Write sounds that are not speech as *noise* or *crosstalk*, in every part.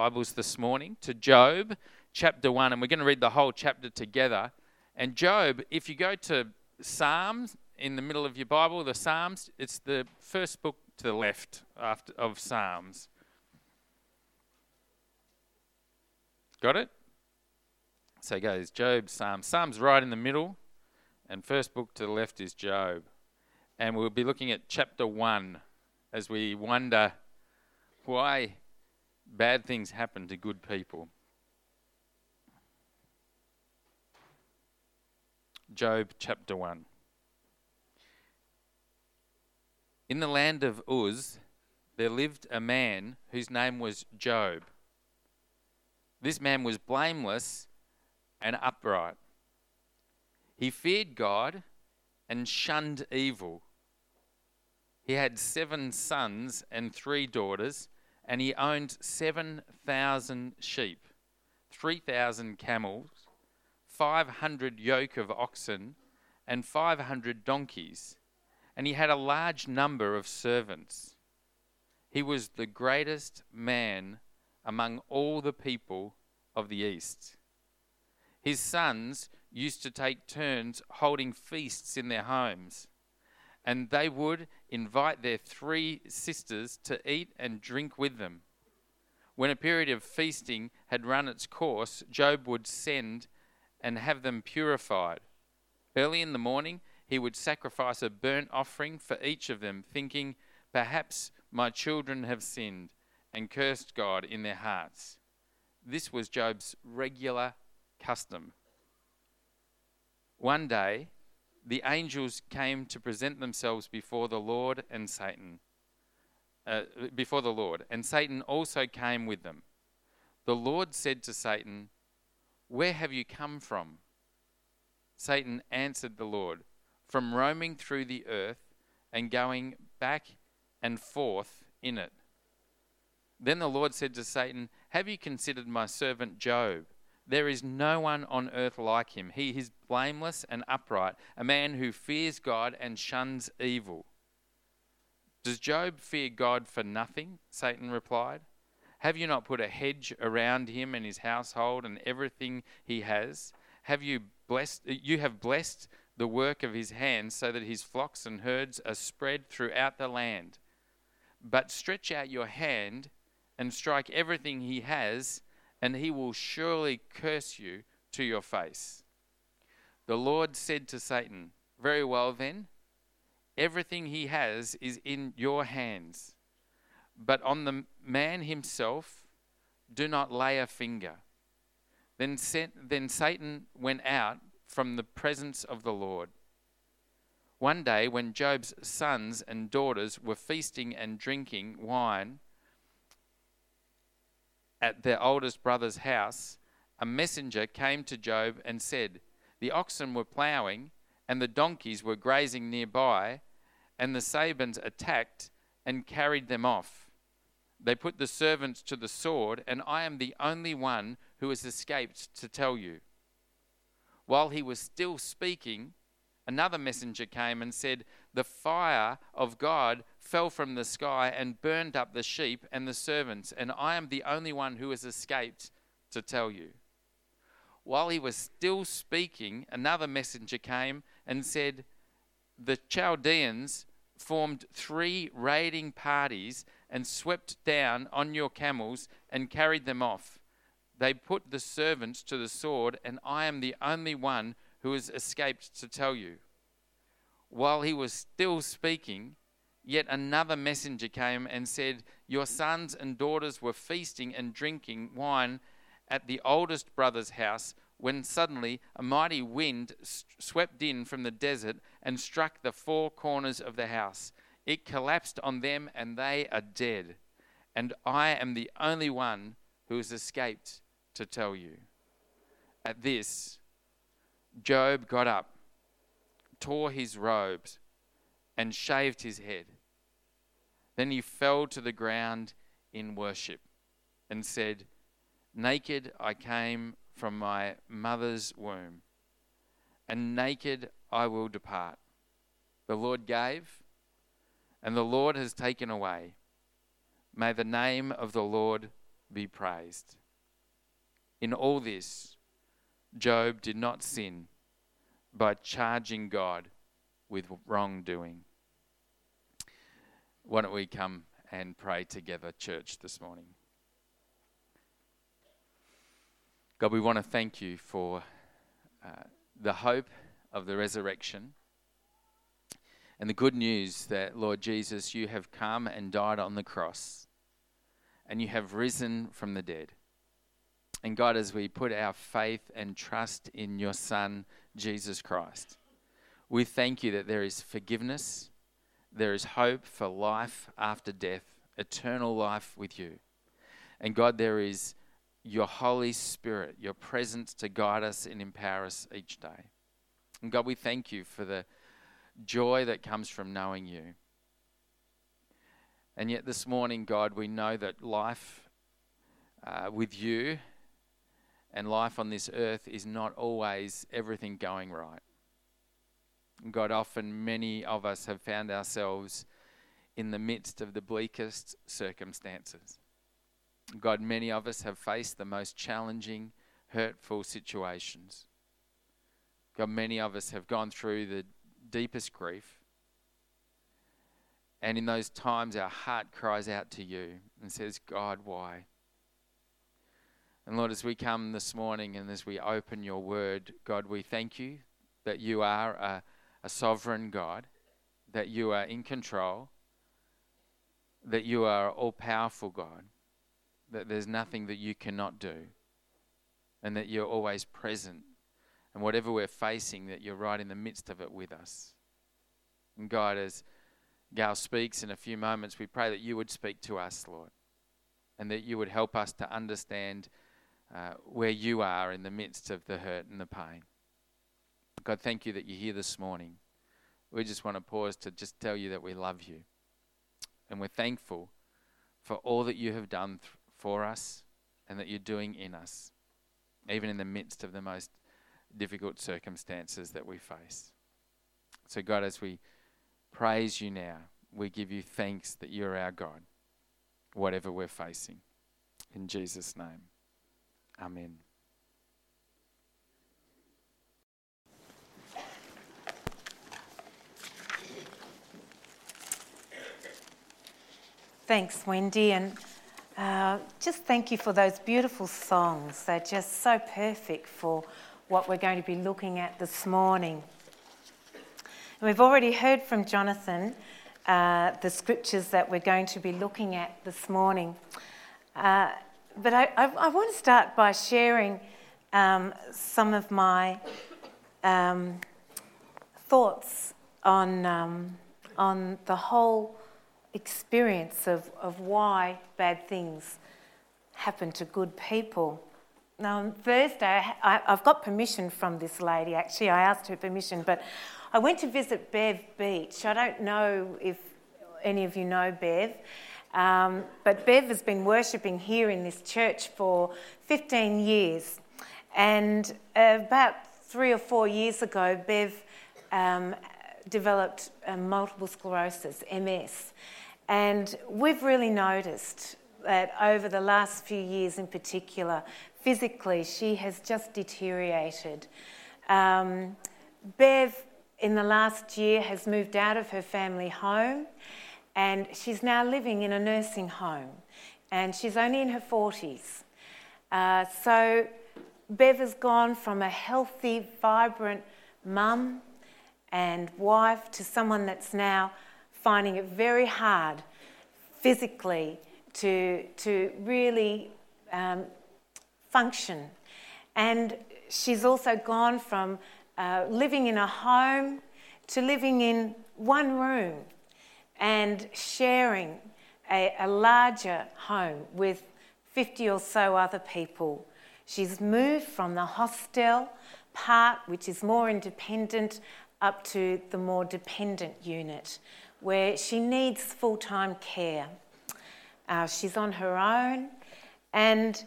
Bibles this morning to Job chapter 1, and we're going to read the whole chapter together. And Job, if you go to Psalms in the middle of your Bible, the Psalms, it's the first book to the left after, of Psalms. Got it? So it goes Job, Psalms. Psalms right in the middle, and first book to the left is Job. And we'll be looking at chapter 1 as we wonder why bad things happen to good people. Job chapter 1. In the land of Uz, there lived a man whose name was Job. This man was blameless and upright. He feared God and shunned evil. He had seven sons and three daughters and he owned 7,000 sheep, 3,000 camels, 500 yoke of oxen, and 500 donkeys, and he had a large number of servants. He was the greatest man among all the people of the East. His sons used to take turns holding feasts in their homes and they would invite their three sisters to eat and drink with them. When a period of feasting had run its course, Job would send and have them purified. Early in the morning, he would sacrifice a burnt offering for each of them, thinking, Perhaps my children have sinned and cursed God in their hearts. This was Job's regular custom. One day, the angels came to present themselves before the Lord and Satan. Uh, before the Lord, and Satan also came with them. The Lord said to Satan, Where have you come from? Satan answered the Lord, From roaming through the earth and going back and forth in it. Then the Lord said to Satan, Have you considered my servant Job? There is no one on earth like him. He is blameless and upright, a man who fears God and shuns evil. Does Job fear God for nothing? Satan replied. Have you not put a hedge around him and his household and everything he has? Have you blessed you have blessed the work of his hands so that his flocks and herds are spread throughout the land. But stretch out your hand and strike everything he has and he will surely curse you to your face. The Lord said to Satan, Very well then, everything he has is in your hands. But on the man himself, do not lay a finger. Then, then Satan went out from the presence of the Lord. One day, when Job's sons and daughters were feasting and drinking wine, at their oldest brother's house, a messenger came to Job and said, The oxen were ploughing, and the donkeys were grazing nearby, and the Sabeans attacked and carried them off. They put the servants to the sword, and I am the only one who has escaped to tell you. While he was still speaking, another messenger came and said, The fire of God fell from the sky and burned up the sheep and the servants, and I am the only one who has escaped to tell you. While he was still speaking, another messenger came and said, The Chaldeans formed three raiding parties and swept down on your camels and carried them off. They put the servants to the sword, and I am the only one who has escaped to tell you. While he was still speaking, Yet another messenger came and said, Your sons and daughters were feasting and drinking wine at the oldest brother's house when suddenly a mighty wind swept in from the desert and struck the four corners of the house. It collapsed on them and they are dead. And I am the only one who has escaped to tell you. At this, Job got up, tore his robes, and shaved his head. Then he fell to the ground in worship and said, Naked I came from my mother's womb, and naked I will depart. The Lord gave, and the Lord has taken away. May the name of the Lord be praised. In all this, Job did not sin by charging God with wrongdoing. Why don't we come and pray together, church, this morning? God, we want to thank you for uh, the hope of the resurrection and the good news that, Lord Jesus, you have come and died on the cross and you have risen from the dead. And God, as we put our faith and trust in your Son, Jesus Christ, we thank you that there is forgiveness, there is hope for life after death, eternal life with you. And God, there is your Holy Spirit, your presence to guide us and empower us each day. And God, we thank you for the joy that comes from knowing you. And yet, this morning, God, we know that life uh, with you and life on this earth is not always everything going right. God, often many of us have found ourselves in the midst of the bleakest circumstances. God, many of us have faced the most challenging, hurtful situations. God, many of us have gone through the deepest grief. And in those times, our heart cries out to you and says, God, why? And Lord, as we come this morning and as we open your word, God, we thank you that you are a, a sovereign God, that you are in control, that you are all powerful God, that there's nothing that you cannot do, and that you're always present. And whatever we're facing, that you're right in the midst of it with us. And God, as Gail speaks in a few moments, we pray that you would speak to us, Lord, and that you would help us to understand uh, where you are in the midst of the hurt and the pain. God, thank you that you're here this morning. We just want to pause to just tell you that we love you. And we're thankful for all that you have done th- for us and that you're doing in us, even in the midst of the most difficult circumstances that we face. So, God, as we praise you now, we give you thanks that you're our God, whatever we're facing. In Jesus' name, Amen. Thanks, Wendy, and uh, just thank you for those beautiful songs. They're just so perfect for what we're going to be looking at this morning. And we've already heard from Jonathan uh, the scriptures that we're going to be looking at this morning. Uh, but I, I, I, want to start by sharing um, some of my um, thoughts on, um, on the whole experience of, of why bad things happen to good people. Now, on Thursday, I, have got permission from this lady, actually. I asked her permission, but I went to visit Bev Beach. I don't know if any of you know Bev, um, but Bev has been worshipping here in this church for 15 years. And about three or four years ago, Bev um, developed uh, multiple sclerosis, MS. And we've really noticed that over the last few years in particular, physically, she has just deteriorated. Um, Bev, in the last year, has moved out of her family home and she's now living in a nursing home. And she's only in her 40s. Uh, so, Bev has gone from a healthy, vibrant mum and wife to someone that's now finding it very hard physically to, to really um, function. And she's also gone from uh, living in a home to living in one room and sharing a, a larger home with 50 or so other people. She's moved from the hostel part, which is more independent, up to the more dependent unit, where she needs full time care. Uh, she's on her own, and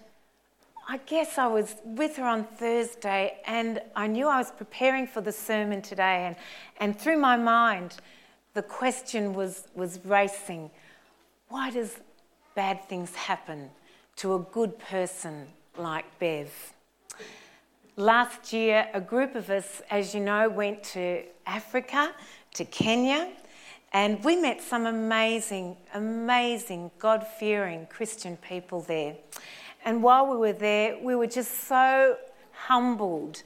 I guess I was with her on Thursday, and I knew I was preparing for the sermon today, and, and through my mind, the question was, was racing why does bad things happen to a good person like Bev. Last year, a group of us, as you know, went to Africa, to Kenya, and we met some amazing, amazing, God fearing Christian people there. And while we were there, we were just so humbled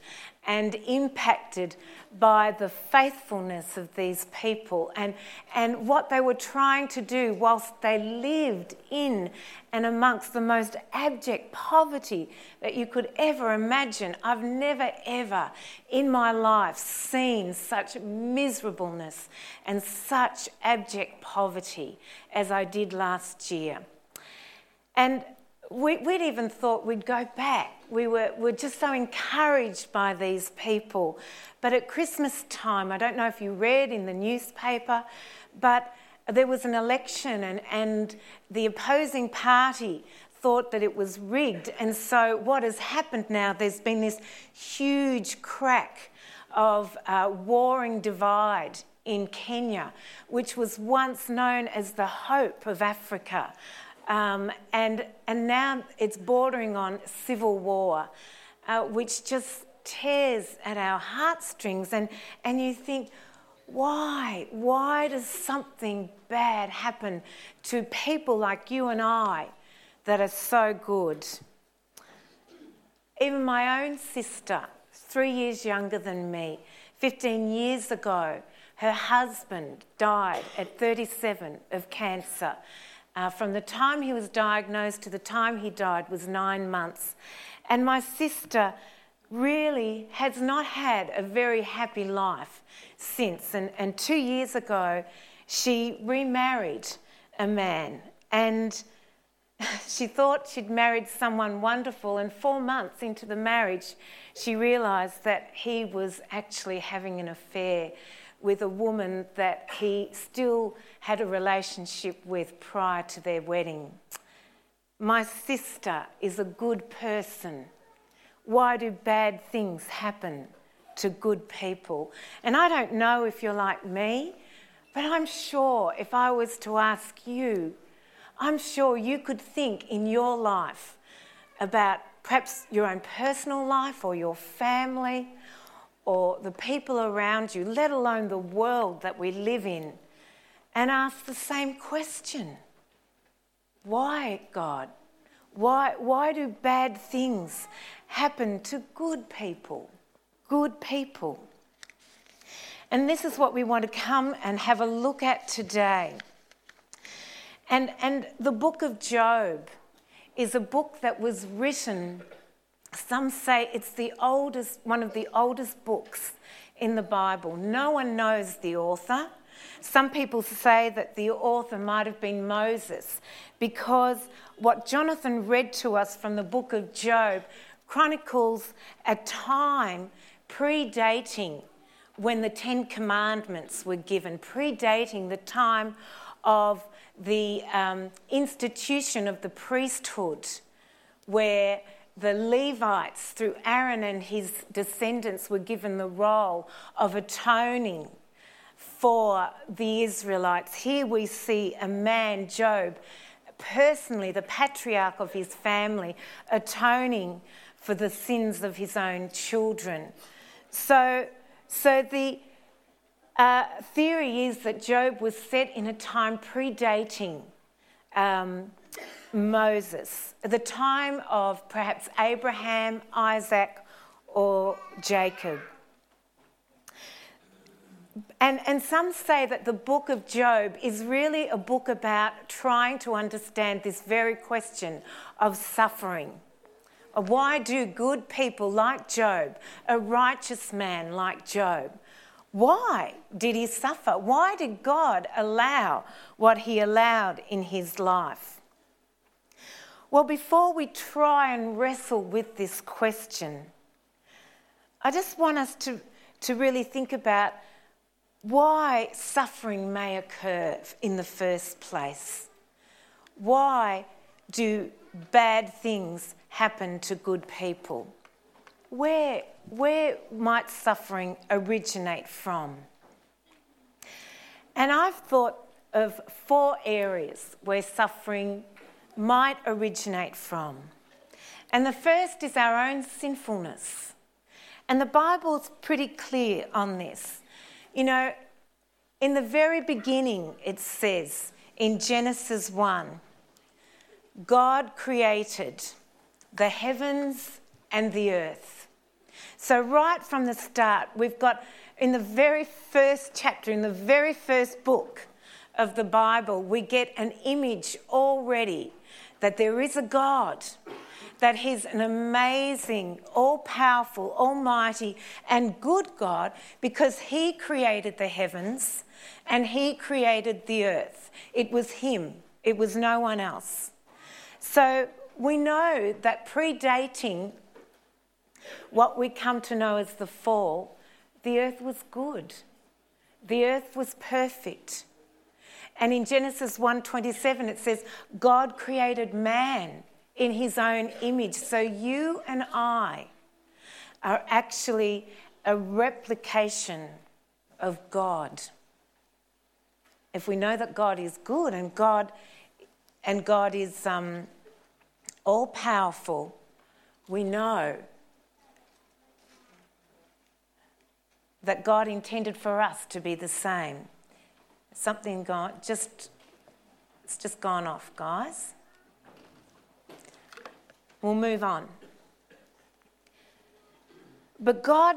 and impacted by the faithfulness of these people and, and what they were trying to do whilst they lived in and amongst the most abject poverty that you could ever imagine. I've never, ever in my life seen such miserableness and such abject poverty as I did last year. And we, would even thought we'd go back. We were, were just so encouraged by these people. But at Christmas time, I don't know if you read in the newspaper, but there was an election and, and the opposing party thought that it was rigged. And so, what has happened now, there's been this huge crack of uh, warring divide in Kenya, which was once known as the hope of Africa. Um, and, and now it's bordering on civil war, uh, which just tears at our heartstrings. And, and you think, why? Why does something bad happen to people like you and I that are so good? Even my own sister, three years younger than me, 15 years ago, her husband died at 37 of cancer. Uh, from the time he was diagnosed to the time he died was nine months. And my sister really has not had a very happy life since. And, and two years ago, she remarried a man and *laughs* she thought she'd married someone wonderful. And four months into the marriage, she realised that he was actually having an affair with a woman that he still had a relationship with prior to their wedding. My sister is a good person. Why do bad things happen to good people? And I don't know if you're like me, but I'm sure if I was to ask you, I'm sure you could think in your life about perhaps your own personal life or your family or the people around you, let alone the world that we live in, and ask the same question Why, God? Why, why do bad things happen to good people? Good people. And this is what we want to come and have a look at today. And, and the book of Job is a book that was written some say it's the oldest, one of the oldest books in the Bible. No one knows the author. Some people say that the author might have been Moses because what Jonathan read to us from the book of Job chronicles a time predating when the Ten Commandments were given, predating the time of the um, institution of the priesthood, where the Levites, through Aaron and his descendants, were given the role of atoning for the Israelites. Here we see a man, Job, personally, the patriarch of his family, atoning for the sins of his own children. So, so the uh, theory is that Job was set in a time predating um, Moses, the time of perhaps Abraham, Isaac, or Jacob. And, and some say that the book of Job is really a book about trying to understand this very question of suffering. Why do good people like Job, a righteous man like Job, why did he suffer? Why did God allow what he allowed in his life? Well, before we try and wrestle with this question, I just want us to, to really think about why suffering may occur in the first place. Why do bad things happen to good people? Where, where might suffering originate from? And I've thought of four areas where suffering might originate from. And the first is our own sinfulness. And the Bible's pretty clear on this. You know, in the very beginning, it says in Genesis 1 God created the heavens and the earth. So, right from the start, we've got in the very first chapter, in the very first book of the Bible, we get an image already that there is a God, that He's an amazing, all powerful, almighty, and good God because He created the heavens and He created the earth. It was Him, it was no one else. So we know that predating what we come to know as the fall, the earth was good. The earth was perfect. And in Genesis 1:27 it says God created man in his own image. So you and I are actually a replication of God. If we know that God is good and God and God is um, all powerful, we know that God intended for us to be the same something just, it's just gone off, guys. We'll move on. But God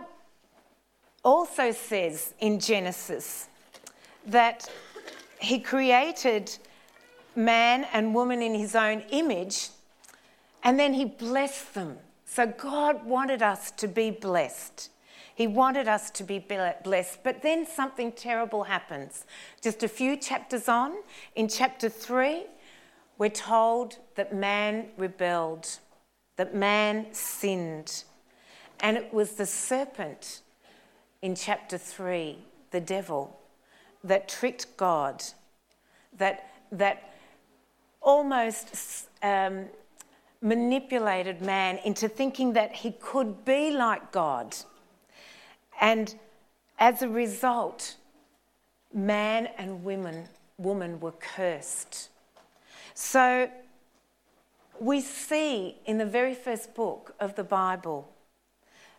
also says in Genesis that He created man and woman in His own image and then He blessed them. So God wanted us to be blessed. He wanted us to be blessed. But then something terrible happens. Just a few chapters on, in chapter 3, we're told that man rebelled, that man sinned. And it was the serpent in chapter 3, the devil, that tricked God, that, that almost um, manipulated man into thinking that he could be like God and as a result, man and women, woman were cursed. So we see in the very first book of the Bible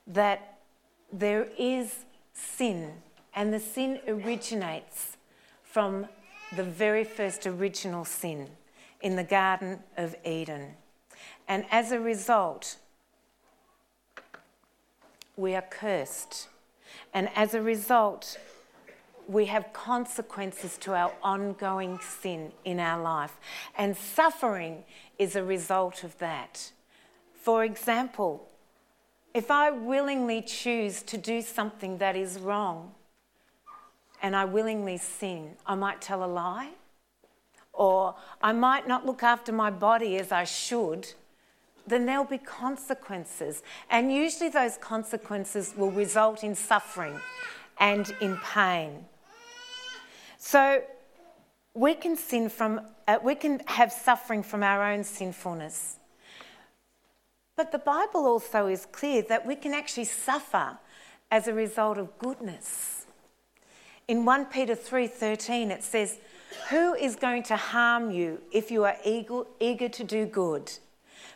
that there is sin, and the sin originates from the very first original sin in the Garden of Eden. And as a result, we are cursed. And as a result, we have consequences to our ongoing sin in our life. And suffering is a result of that. For example, if I willingly choose to do something that is wrong and I willingly sin, I might tell a lie, or I might not look after my body as I should then there'll be consequences. And usually those consequences will result in suffering and in pain. So we can sin from, uh, we can have suffering from our own sinfulness. But the Bible also is clear that we can actually suffer as a result of goodness. In 1 Peter 3:13 it says, "Who is going to harm you if you are eager, eager to do good?"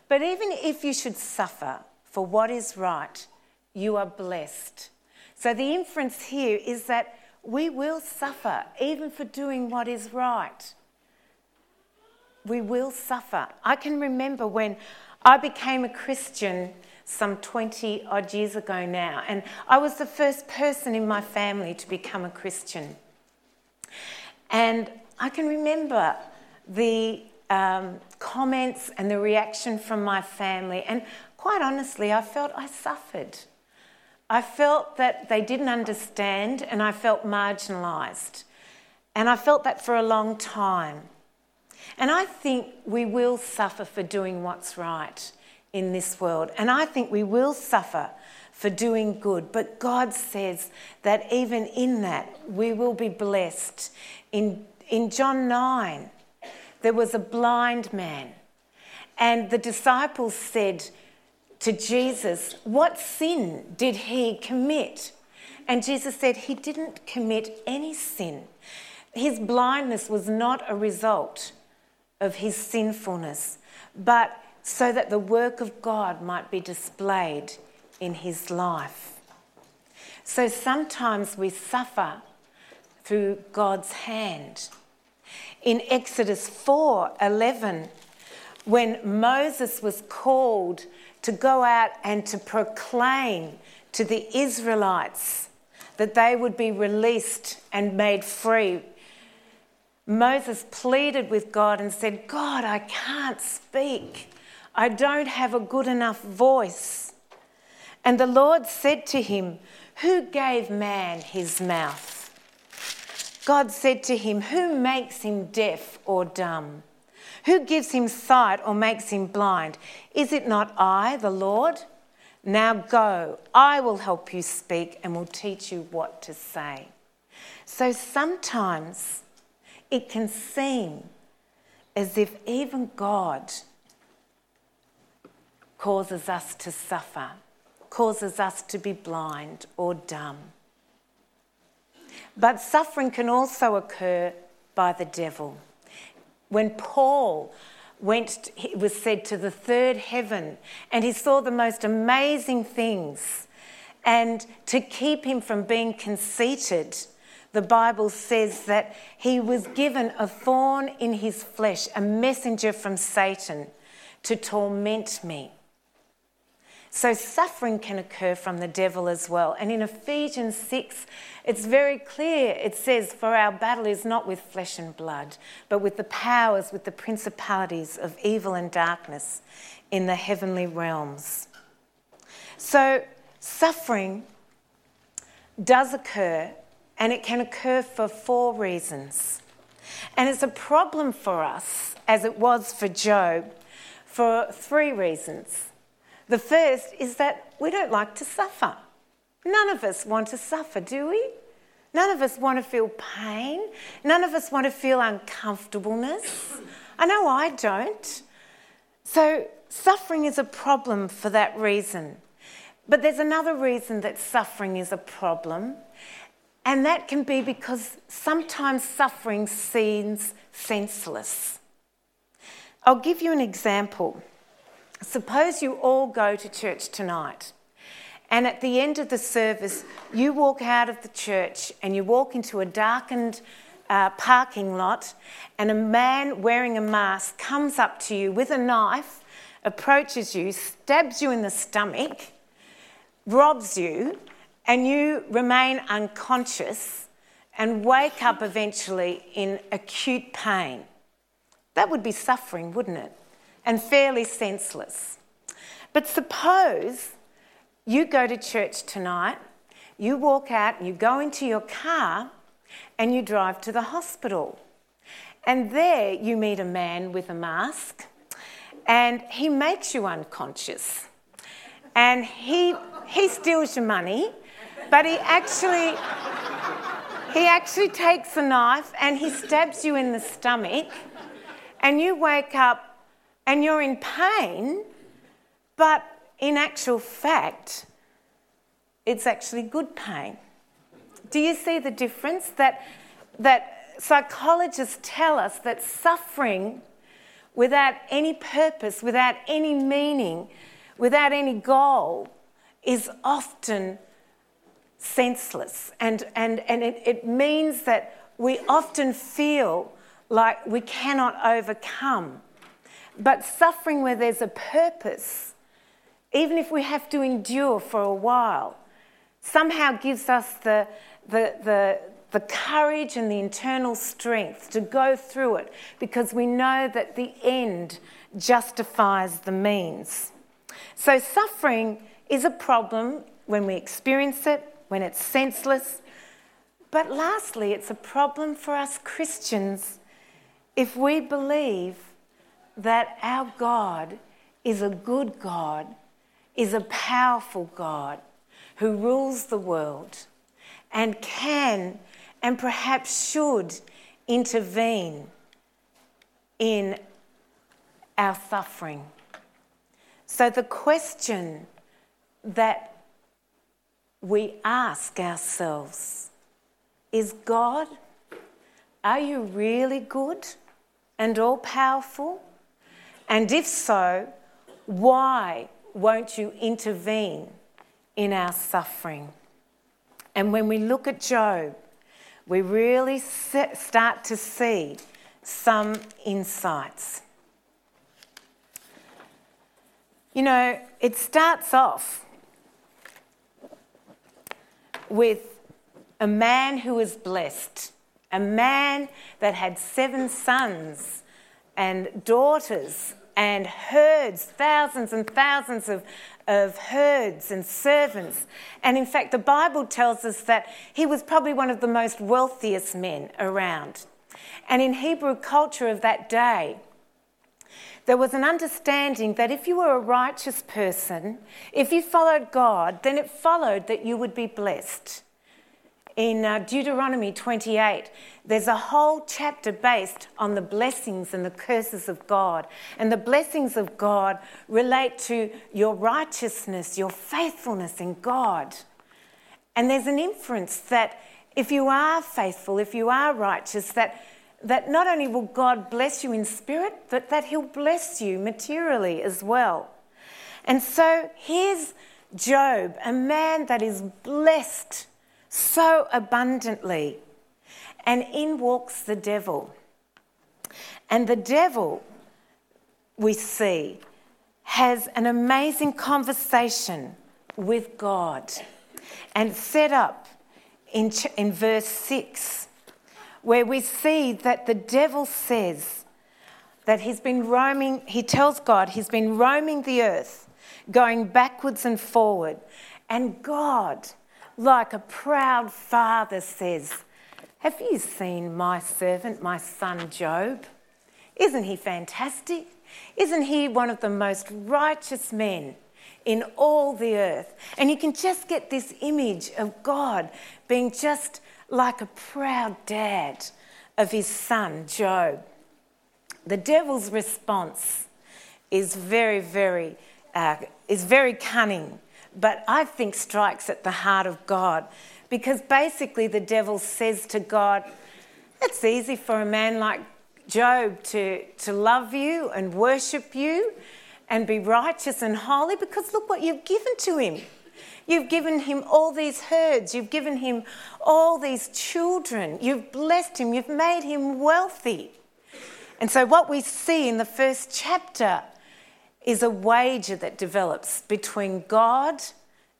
But even if you should suffer for what is right, you are blessed. So the inference here is that we will suffer even for doing what is right. We will suffer. I can remember when I became a Christian some 20 odd years ago now, and I was the first person in my family to become a Christian. And I can remember the um, comments and the reaction from my family. And quite honestly, I felt I suffered. I felt that they didn't understand and I felt marginalised. And I felt that for a long time. And I think we will suffer for doing what's right in this world. And I think we will suffer for doing good. But God says that even in that, we will be blessed. In, in John 9, there was a blind man. And the disciples said to Jesus, What sin did he commit? And Jesus said, He didn't commit any sin. His blindness was not a result of his sinfulness, but so that the work of God might be displayed in his life. So sometimes we suffer through God's hand. In Exodus 4 11, when Moses was called to go out and to proclaim to the Israelites that they would be released and made free, Moses pleaded with God and said, God, I can't speak. I don't have a good enough voice. And the Lord said to him, Who gave man his mouth? God said to him, Who makes him deaf or dumb? Who gives him sight or makes him blind? Is it not I, the Lord? Now go, I will help you speak and will teach you what to say. So sometimes it can seem as if even God causes us to suffer, causes us to be blind or dumb. But suffering can also occur by the devil. When Paul went, it was said, to the third heaven and he saw the most amazing things. And to keep him from being conceited, the Bible says that he was given a thorn in his flesh, a messenger from Satan to torment me. So suffering can occur from the devil as well. And in Ephesians 6, it's very clear. It says, For our battle is not with flesh and blood, but with the powers, with the principalities of evil and darkness in the heavenly realms. So suffering does occur, and it can occur for four reasons. And it's a problem for us, as it was for Job, for three reasons. The first is that we don't like to suffer. None of us want to suffer, do we? None of us want to feel pain. None of us want to feel uncomfortableness. I know I don't. So, suffering is a problem for that reason. But there's another reason that suffering is a problem, and that can be because sometimes suffering seems senseless. I'll give you an example. Suppose you all go to church tonight, and at the end of the service, you walk out of the church and you walk into a darkened uh, parking lot, and a man wearing a mask comes up to you with a knife, approaches you, stabs you in the stomach, robs you, and you remain unconscious and wake up eventually in acute pain. That would be suffering, wouldn't it? And fairly senseless. But suppose you go to church tonight, you walk out, you go into your car, and you drive to the hospital. And there you meet a man with a mask, and he makes you unconscious. And he, he steals your money, but he actually, he actually takes a knife and he stabs you in the stomach, and you wake up and you're in pain, but in actual fact, it's actually good pain. Do you see the difference? That, that psychologists tell us that suffering without any purpose, without any meaning, without any goal, is often senseless. And, and, and it, it means that we often feel like we cannot overcome but suffering where there's a purpose, even if we have to endure for a while, somehow gives us the, the, the, the courage and the internal strength to go through it because we know that the end justifies the means. So, suffering is a problem when we experience it, when it's senseless. But lastly, it's a problem for us Christians if we believe that our God is a good God, is a powerful God who rules the world and can and perhaps should intervene in our suffering. So, the question that we ask ourselves is God, are you really good? and all powerful? And if so, why won't you intervene in our suffering? And when we look at Job, we really start to see some insights. You know, it starts off with a man who was blessed, a man that had seven sons and daughters and herds, thousands and thousands of, of herds and servants. And in fact, the Bible tells us that he was probably one of the most wealthiest men around. And in Hebrew culture of that day, there was an understanding that if you were a righteous person, if you followed God, then it followed that you would be blessed in uh, Deuteronomy 28, there's a whole chapter based on the blessings and the curses of God. And the blessings of God relate to your righteousness, your faithfulness in God. And there's an inference that if you are faithful, if you are righteous, that, that not only will God bless you in spirit, but that He'll bless you materially as well. And so here's Job, a man that is blessed so abundantly. And in walks the devil. And the devil, we see, has an amazing conversation with God. And set up in, in verse 6, where we see that the devil says that he's been roaming, he tells God he's been roaming the earth, going backwards and forward. And God like a proud father says, Have you seen my servant, my son Job? Isn't he fantastic? Isn't he one of the most righteous men in all the earth? And you can just get this image of God being just like a proud dad of his son Job. The devil's response is very, very, uh, is very cunning but I think strikes at the heart of God. Because basically, the devil says to God, It's easy for a man like Job to, to love you and worship you and be righteous and holy because look what you've given to him. You've given him all these herds, you've given him all these children, you've blessed him, you've made him wealthy. And so, what we see in the first chapter is a wager that develops between God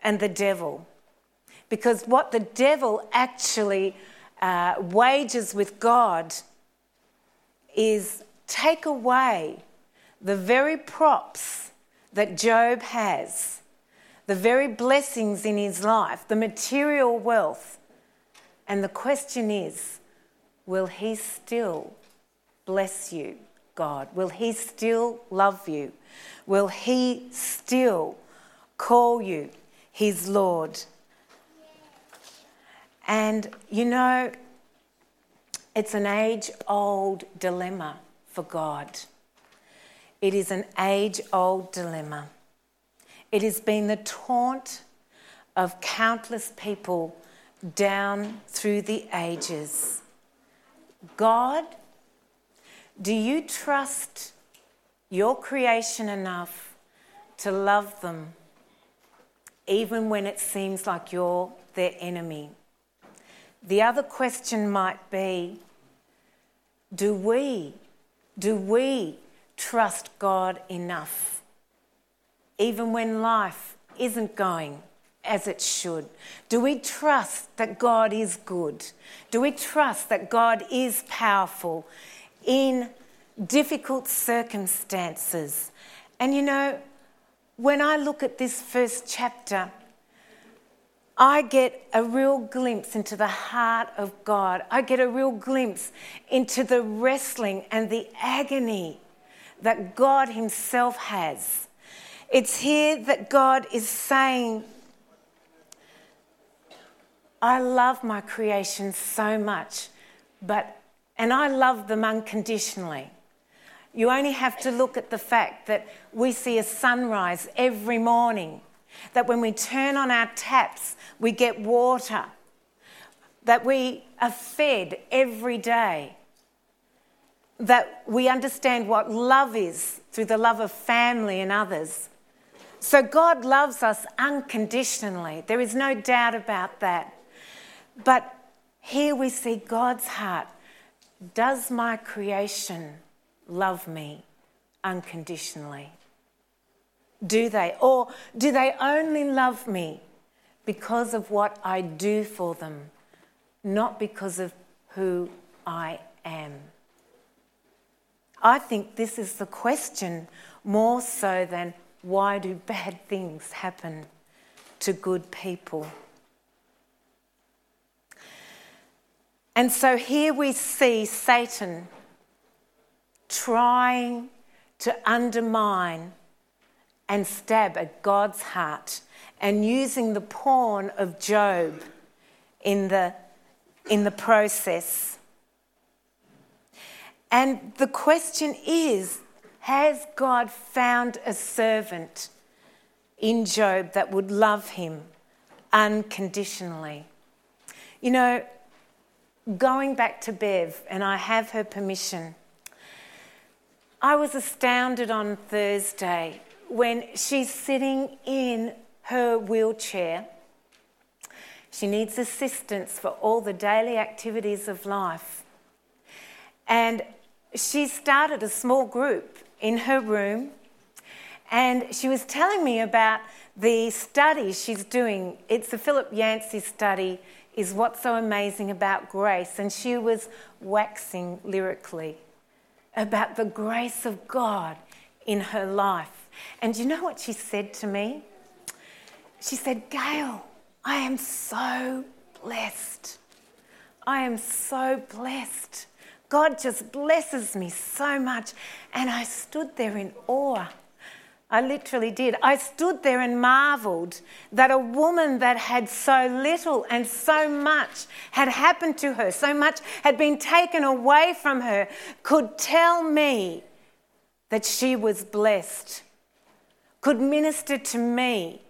and the devil. Because what the devil actually uh, wages with God is take away the very props that Job has, the very blessings in his life, the material wealth. And the question is will he still bless you, God? Will he still love you? will he still call you his Lord? And you know, it's an age old dilemma for God. It is an age old dilemma. It has been the taunt of countless people down through the ages. God, do you trust your creation enough to love them, even when it seems like you're their enemy. The other question might be do we, do we trust God enough, even when life isn't going as it should? Do we trust that God is good? Do we trust that God is powerful in difficult circumstances. And you know, when I look at this first chapter, I get a real glimpse into the heart of God. I get a real glimpse into the wrestling and the agony that God Himself has. It's here that God is saying, I love my creation so much, but, and I love them unconditionally. You only have to look at the fact that we see a sunrise every morning, that when we turn on our taps, we get water, that we are fed every day. that we understand what love is through the love of family and others. So God loves us unconditionally. There is no doubt about that. But here we see God's heart. Does my creation love me unconditionally? Do they? Or do they only love me because of what I do for them, not because of who I am? I think this is the question more so than why do bad things happen to good people? And so here we see Satan trying to undermine and stab at God's heart and using the pawn of Job in the, in the process. And the question is Has God found a servant in Job that would love him unconditionally? You know, going back to Bev, and I have her permission, I was astounded on Thursday when she's sitting in her wheelchair. She needs assistance for all the daily activities of life. And she started a small group in her room, and she was telling me about the study she's doing. It's the Philip Yancey study, is what's so amazing about grace. And she was waxing lyrically about the grace of God in her life. And you know what she said to me? She said, Gail, I am so blessed. I am so blessed. God just blesses me so much. And I stood there in awe. I literally did. I stood there and marveled that a woman that had so little and so much had happened to her, so much had been taken away from her, could tell me that she was blessed, could minister to me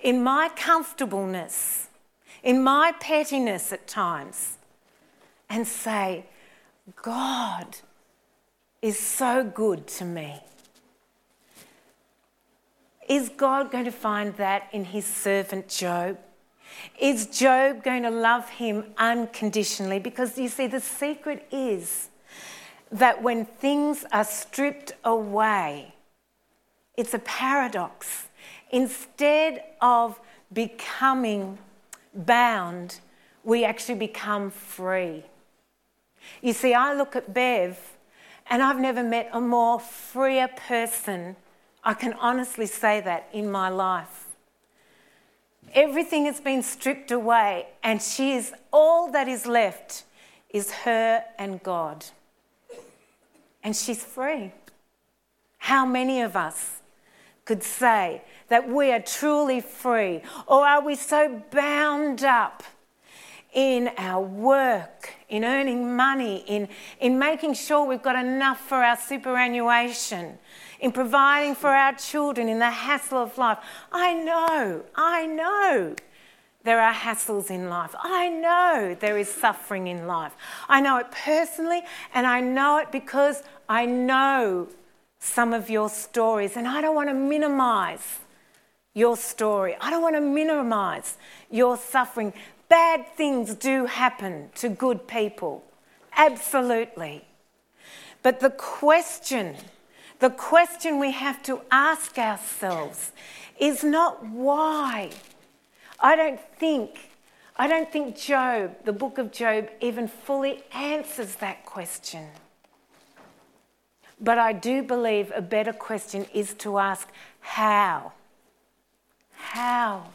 in my comfortableness, in my pettiness at times, and say, God is so good to me. Is God going to find that in his servant Job? Is Job going to love him unconditionally? Because you see, the secret is that when things are stripped away, it's a paradox. Instead of becoming bound, we actually become free. You see, I look at Bev and I've never met a more freer person. I can honestly say that in my life. Everything has been stripped away, and she is all that is left is her and God. And she's free. How many of us could say that we are truly free? Or are we so bound up in our work, in earning money, in, in making sure we've got enough for our superannuation, in providing for our children, in the hassle of life. I know, I know there are hassles in life. I know there is suffering in life. I know it personally, and I know it because I know some of your stories, and I don't want to minimize your story. I don't want to minimize your suffering. Bad things do happen to good people, absolutely. But the question, the question we have to ask ourselves is not why. I don't think, I don't think Job, the book of Job, even fully answers that question. But I do believe a better question is to ask how. How?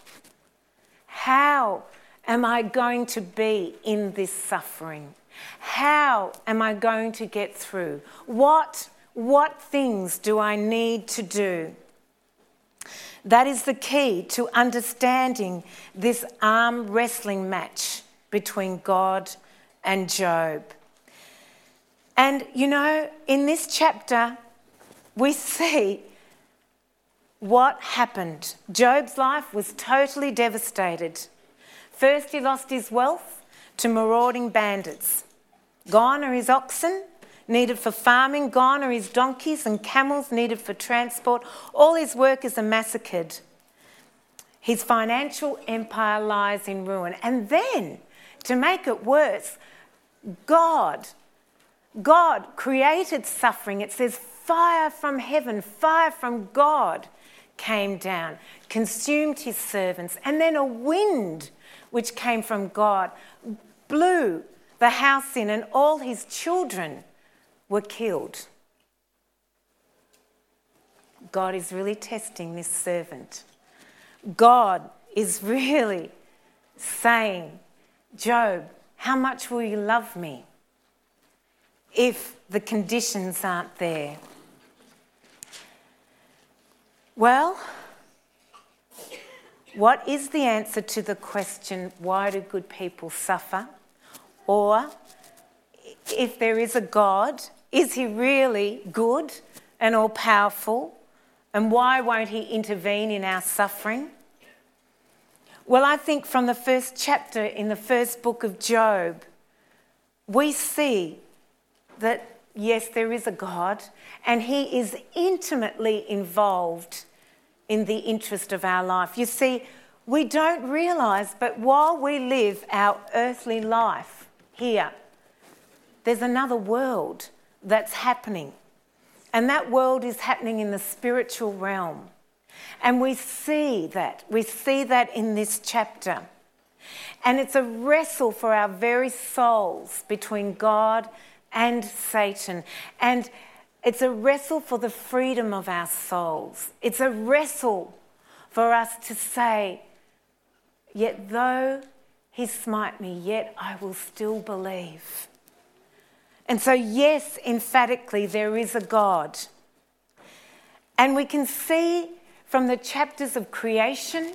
How am I going to be in this suffering? How am I going to get through? What, what things do I need to do? That is the key to understanding this arm wrestling match between God and Job. And you know, in this chapter, we see what happened. Job's life was totally devastated. First, he lost his wealth to marauding bandits. Gone are his oxen, needed for farming, gone are his donkeys and camels needed for transport. All his workers are massacred. His financial empire lies in ruin. And then, to make it worse, God, God created suffering. It says, fire from heaven, fire from God came down, consumed his servants, and then a wind which came from God blew the house in, and all his children were killed. God is really testing this servant. God is *laughs* really saying, Job, how much will you love me if the conditions aren't there? Well, what is the answer to the question, why do good people suffer? Or, if there is a God, is he really good and all powerful? And why won't he intervene in our suffering? Well, I think from the first chapter in the first book of Job, we see that yes, there is a God, and He is intimately involved in the interest of our life. You see, we don't realise, but while we live our earthly life here, there's another world that's happening. And that world is happening in the spiritual realm. And we see that. We see that in this chapter. And it's a wrestle for our very souls between God and Satan. And it's a wrestle for the freedom of our souls. It's a wrestle for us to say, Yet though he smite me, yet I will still believe. And so, yes, emphatically, there is a God. And we can see from the chapters of creation,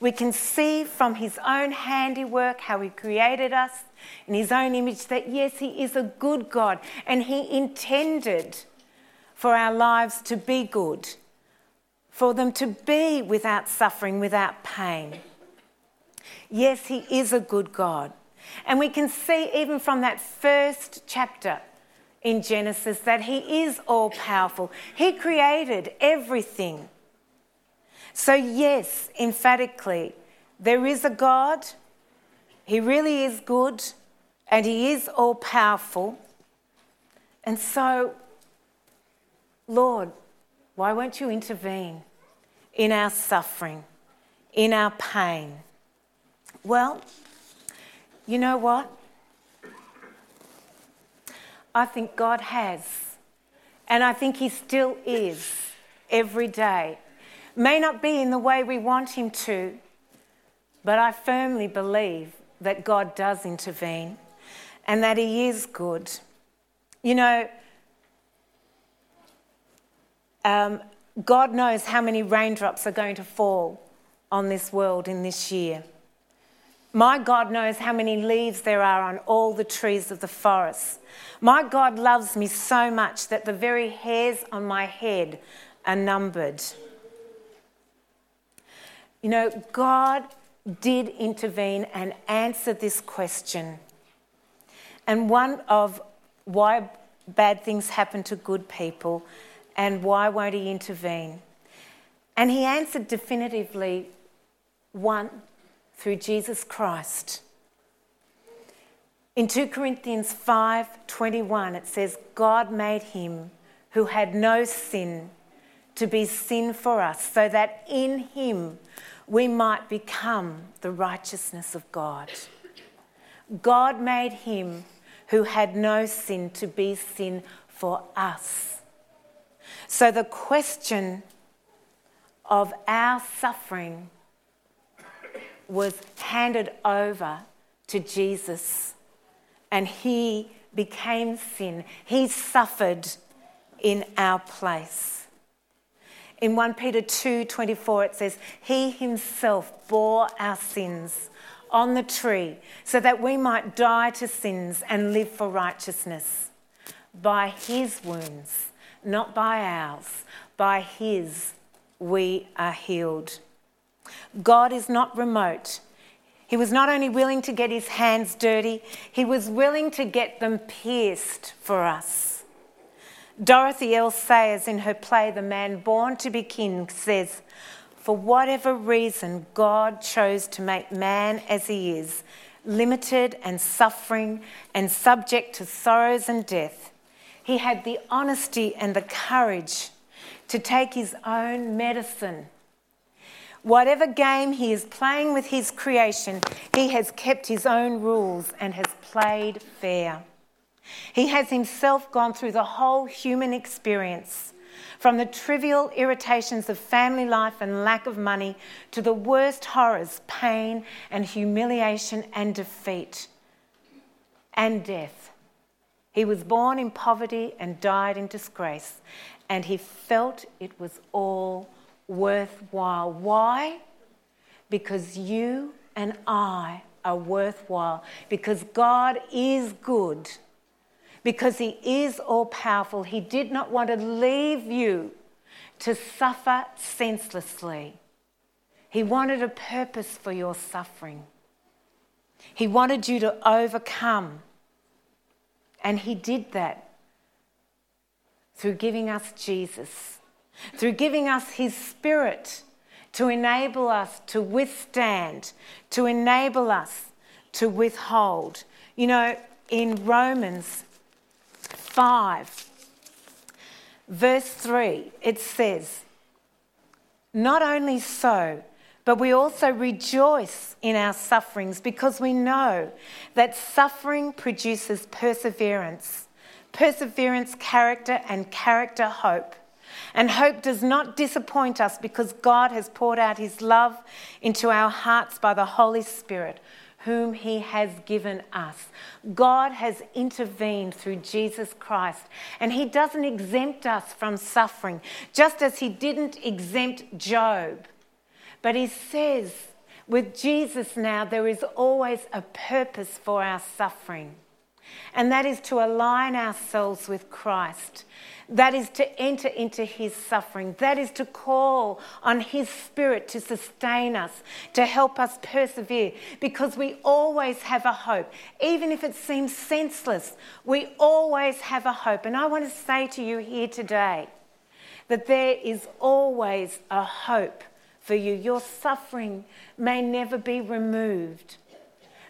we can see from his own handiwork how he created us in his own image that yes, he is a good God and he intended for our lives to be good, for them to be without suffering, without pain. Yes, he is a good God. And we can see even from that first chapter in Genesis that he is all powerful. He created everything. So, yes, emphatically, there is a God he really is good and He is all powerful. And so, Lord, why won't you intervene in our suffering, in our pain? Well, you know what? I think God has. And I think He still is every day. May not be in the way we want Him to, but I firmly believe that God does intervene and that He is good. You know, um, God knows how many raindrops are going to fall on this world in this year. My God knows how many leaves there are on all the trees of the forest. My God loves me so much that the very hairs on my head are numbered. You know, God did intervene and answer this question. And one of why bad things happen to good people and why won't he intervene? And he answered definitively one through Jesus Christ. In 2 Corinthians 5:21 it says God made him who had no sin to be sin for us so that in him we might become the righteousness of God. God made him who had no sin to be sin for us. So the question of our suffering was handed over to Jesus, and he became sin. He suffered in our place. In 1 Peter 2:24 it says, "He himself bore our sins on the tree so that we might die to sins and live for righteousness. By his wounds, not by ours, by his we are healed." God is not remote. He was not only willing to get his hands dirty, he was willing to get them pierced for us. Dorothy L. Sayers, in her play The Man Born to Be King, says, For whatever reason God chose to make man as he is, limited and suffering and subject to sorrows and death, he had the honesty and the courage to take his own medicine Whatever game he is playing with his creation, he has kept his own rules and has played fair. He has himself gone through the whole human experience, from the trivial irritations of family life and lack of money to the worst horrors, pain and humiliation and defeat and death. He was born in poverty and died in disgrace, and he felt it was all worthwhile. Why? Because you and I are worthwhile. Because God is good. Because He is all powerful. He did not want to leave you to suffer senselessly. He wanted a purpose for your suffering. He wanted you to overcome. And He did that through giving us Jesus through giving us His Spirit to enable us to withstand, to enable us to withhold. You know, in Romans 5, verse 3, it says, Not only so, but we also rejoice in our sufferings because we know that suffering produces perseverance, perseverance, character, and character, hope. And hope does not disappoint us because God has poured out his love into our hearts by the Holy Spirit, whom he has given us. God has intervened through Jesus Christ, and he doesn't exempt us from suffering, just as he didn't exempt Job. But he says, with Jesus now, there is always a purpose for our suffering, and that is to align ourselves with Christ that is to enter into his suffering. That is to call on his spirit to sustain us, to help us persevere, because we always have a hope. Even if it seems senseless, we always have a hope. And I want to say to you here today that there is always a hope for you. Your suffering may never be removed,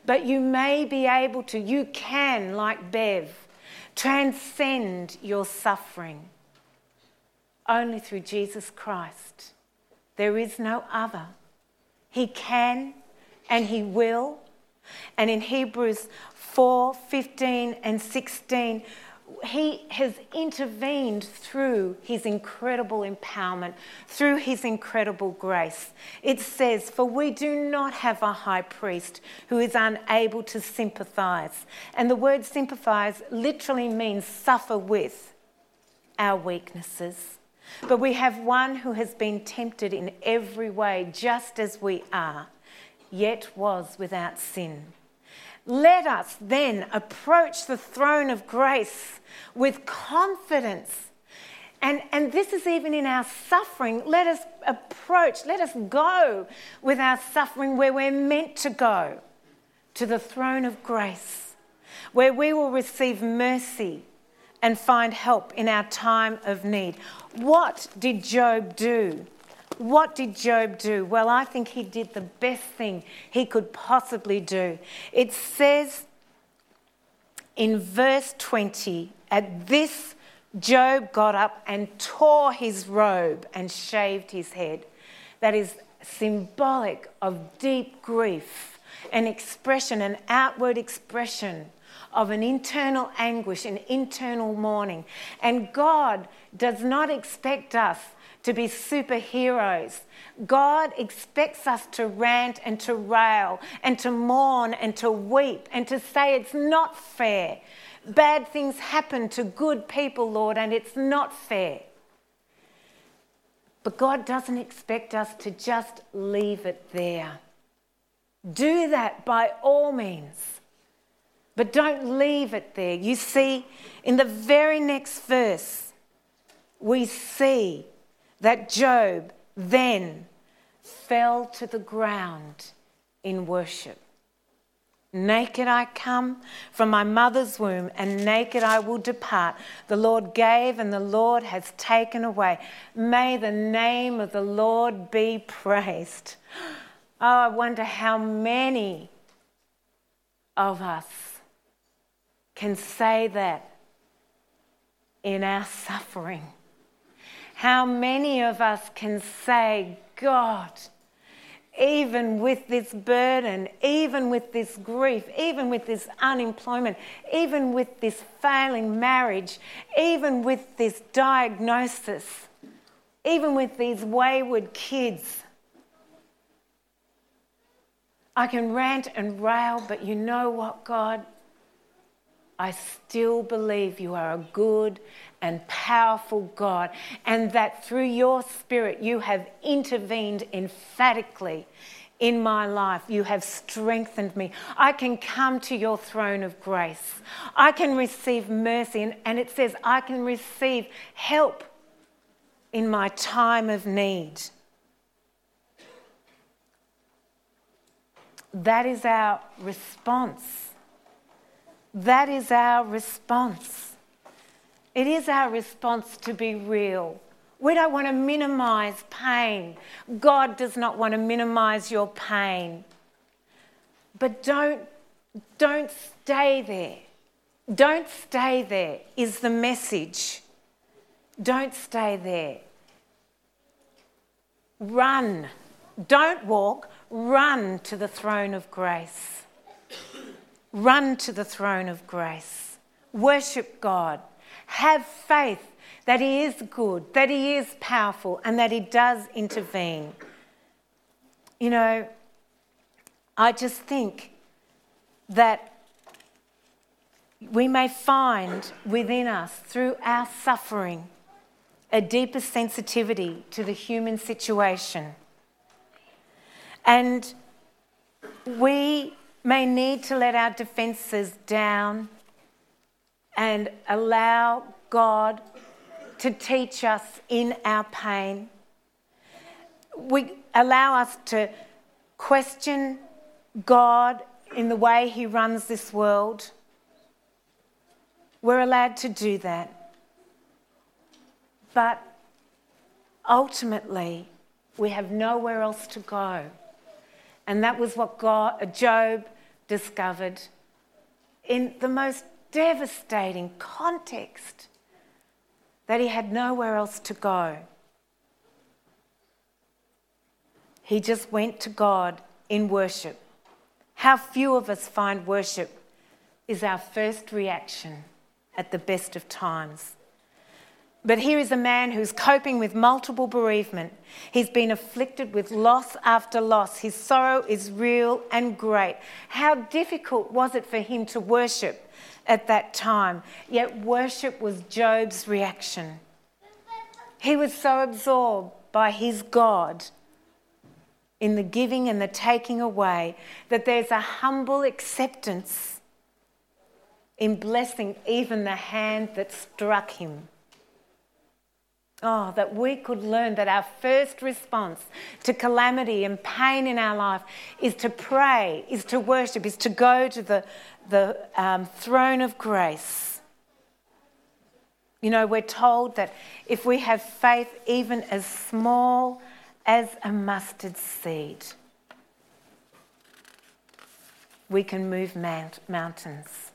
but you may be able to, you can, like Bev transcend your suffering only through Jesus Christ. There is no other. He can and He will. And in Hebrews 4 15 and 16, he has intervened through his incredible empowerment, through his incredible grace. It says, For we do not have a high priest who is unable to sympathize. And the word sympathize literally means suffer with our weaknesses. But we have one who has been tempted in every way, just as we are, yet was without sin. Let us then approach the throne of grace with confidence. And, and this is even in our suffering. Let us approach, let us go with our suffering where we're meant to go to the throne of grace, where we will receive mercy and find help in our time of need. What did Job do? What did Job do? Well, I think he did the best thing he could possibly do. It says in verse 20, at this, Job got up and tore his robe and shaved his head. That is symbolic of deep grief, an expression, an outward expression of an internal anguish, an internal mourning. And God does not expect us to be superheroes. God expects us to rant and to rail and to mourn and to weep and to say it's not fair. Bad things happen to good people, Lord, and it's not fair. But God doesn't expect us to just leave it there. Do that by all means. But don't leave it there. You see, in the very next verse, we see that Job then fell to the ground in worship. Naked I come from my mother's womb, and naked I will depart. The Lord gave, and the Lord has taken away. May the name of the Lord be praised. Oh, I wonder how many of us can say that in our suffering. How many of us can say, God, even with this burden, even with this grief, even with this unemployment, even with this failing marriage, even with this diagnosis, even with these wayward kids. I can rant and rail, but you know what, God? I still believe you are a good and powerful God, and that through your Spirit you have intervened emphatically in my life. You have strengthened me. I can come to your throne of grace. I can receive mercy, and, and it says, I can receive help in my time of need. That is our response. That is our response. It is our response to be real. We don't want to minimize pain. God does not want to minimize your pain. But don't, don't stay there. Don't stay there, is the message. Don't stay there. Run. Don't walk, run to the throne of grace. Run to the throne of grace. Worship God. Have faith that He is good, that He is powerful, and that He does intervene. You know, I just think that we may find within us, through our suffering, a deeper sensitivity to the human situation. And we may need to let our defenses down and allow God to teach us in our pain. We allow us to question God in the way He runs this world. We're allowed to do that. But ultimately, we have nowhere else to go. And that was what God, Job discovered in the most devastating context that he had nowhere else to go. He just went to God in worship. How few of us find worship is our first reaction at the best of times. But here is a man who's coping with multiple bereavement. He's been afflicted with loss after loss. His sorrow is real and great. How difficult was it for him to worship at that time? Yet, worship was Job's reaction. He was so absorbed by his God in the giving and the taking away that there's a humble acceptance in blessing even the hand that struck him. Oh, that we could learn that our first response to calamity and pain in our life is to pray, is to worship, is to go to the, the um, throne of grace. You know, we're told that if we have faith even as small as a mustard seed, we can move mount- mountains.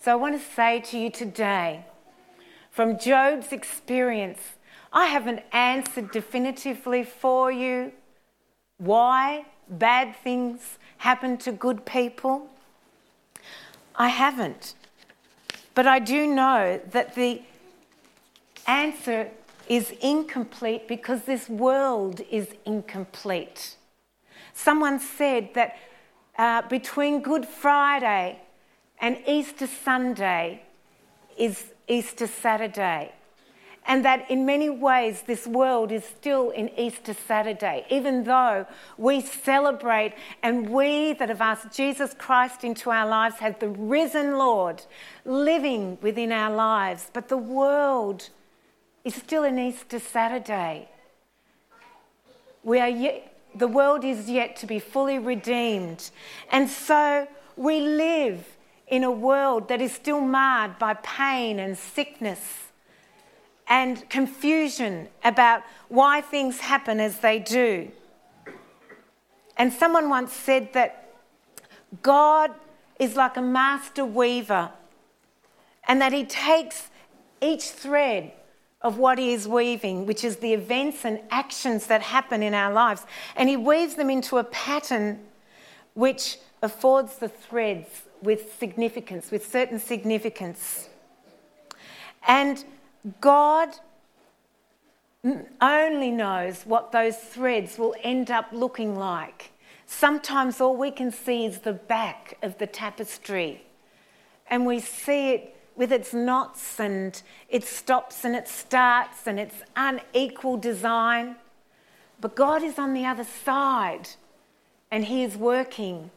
So I want to say to you today, from Job's experience, I haven't answered definitively for you why bad things happen to good people. I haven't. But I do know that the answer is incomplete because this world is incomplete. Someone said that uh, between Good Friday and Easter Sunday is Easter Saturday and that in many ways this world is still in Easter Saturday, even though we celebrate and we that have asked Jesus Christ into our lives have the risen Lord living within our lives, but the world is still in Easter Saturday. We are yet, the world is yet to be fully redeemed. And so we live in a world that is still marred by pain and sickness and confusion about why things happen as they do. And someone once said that God is like a master weaver and that he takes each thread of what he is weaving, which is the events and actions that happen in our lives, and he weaves them into a pattern which affords the threads with significance, with certain significance. And God only knows what those threads will end up looking like. Sometimes all we can see is the back of the tapestry, and we see it with its knots and its stops and its starts and its unequal design. But God is on the other side, and He is working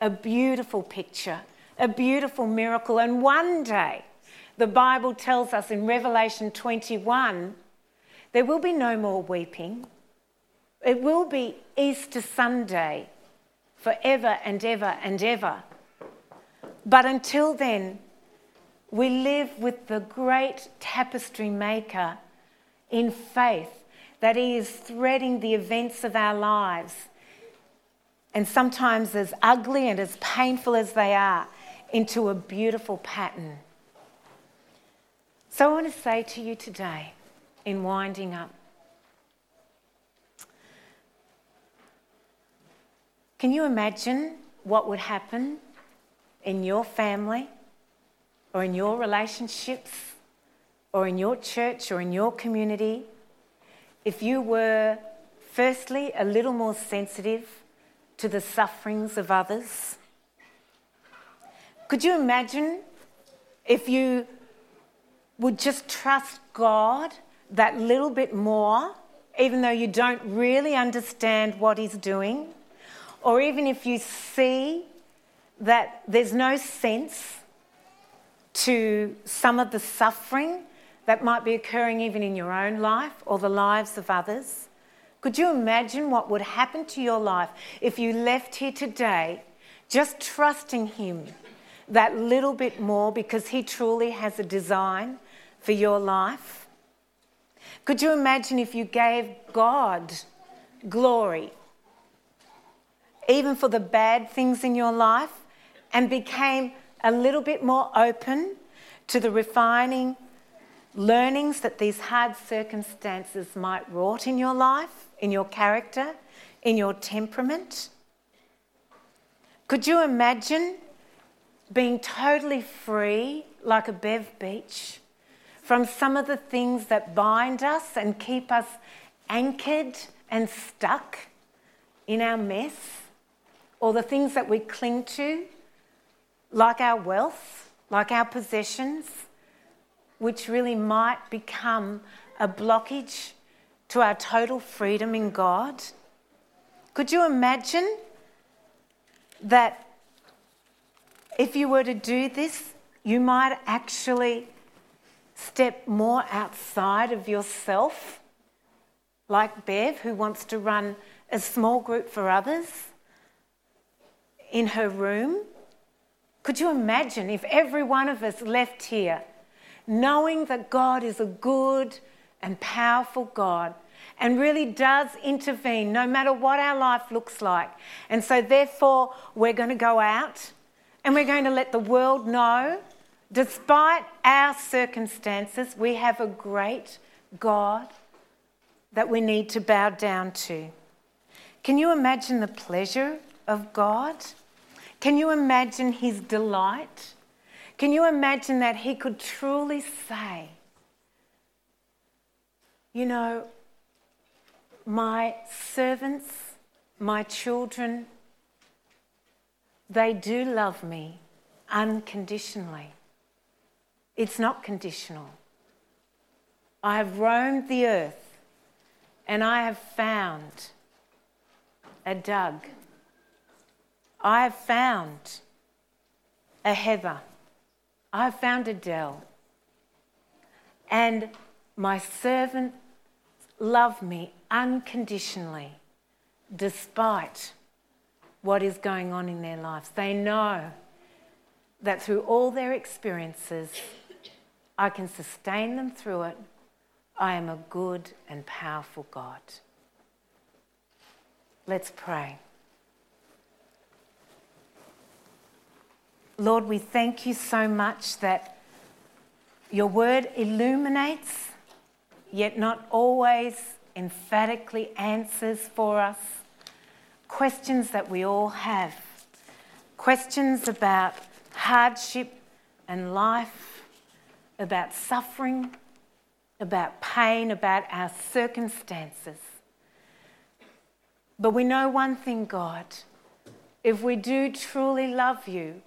a beautiful picture, a beautiful miracle. And one day, the Bible tells us in Revelation 21 there will be no more weeping. It will be Easter Sunday forever and ever and ever. But until then, we live with the great tapestry maker in faith that he is threading the events of our lives. And sometimes, as ugly and as painful as they are, into a beautiful pattern. So, I want to say to you today, in winding up, can you imagine what would happen in your family or in your relationships or in your church or in your community if you were, firstly, a little more sensitive to the sufferings of others? Could you imagine if you would just trust God that little bit more, even though you don't really understand what He's doing? Or even if you see that there's no sense to some of the suffering that might be occurring even in your own life or the lives of others? Could you imagine what would happen to your life if you left here today just trusting Him that little bit more because He truly has a design for your life? Could you imagine if you gave God glory, even for the bad things in your life, and became a little bit more open to the refining learnings that these hard circumstances might wrought in your life, in your character, in your temperament? Could you imagine being totally free, like a Bev Beach, from some of the things that bind us and keep us anchored and stuck in our mess, or the things that we cling to? like our wealth, like our possessions, which really might become a blockage to our total freedom in God? Could you imagine that if you were to do this, you might actually step more outside of yourself, like Bev, who wants to run a small group for others in her room? Could you imagine if every one of us left here knowing that God is a good and powerful God and really does intervene no matter what our life looks like? And so, therefore, we're going to go out and we're going to let the world know, despite our circumstances, we have a great God that we need to bow down to. Can you imagine the pleasure of God? Can you imagine his delight? Can you imagine that he could truly say, You know, my servants, my children, they do love me unconditionally. It's not conditional. I have roamed the earth and I have found a Doug I have found a Heather. I have found a Dell. And my servant loved me unconditionally, despite what is going on in their lives. They know that through all their experiences, I can sustain them through it. I am a good and powerful God. Let's pray. Lord, we thank you so much that your word illuminates, yet not always emphatically answers for us questions that we all have. Questions about hardship and life, about suffering, about pain, about our circumstances. But we know one thing, God. If we do truly love you,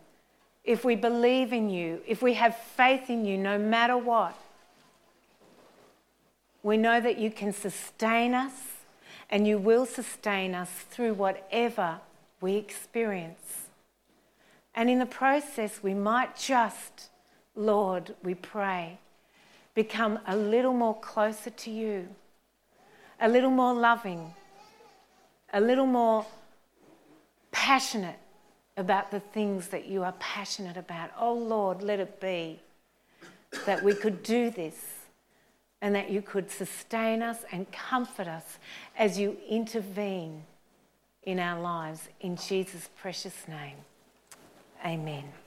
if we believe in you, if we have faith in you, no matter what, we know that you can sustain us and you will sustain us through whatever we experience. And in the process, we might just, Lord, we pray, become a little more closer to you, a little more loving, a little more passionate about the things that you are passionate about. Oh Lord, let it be that we could do this and that you could sustain us and comfort us as you intervene in our lives. In Jesus' precious name, amen.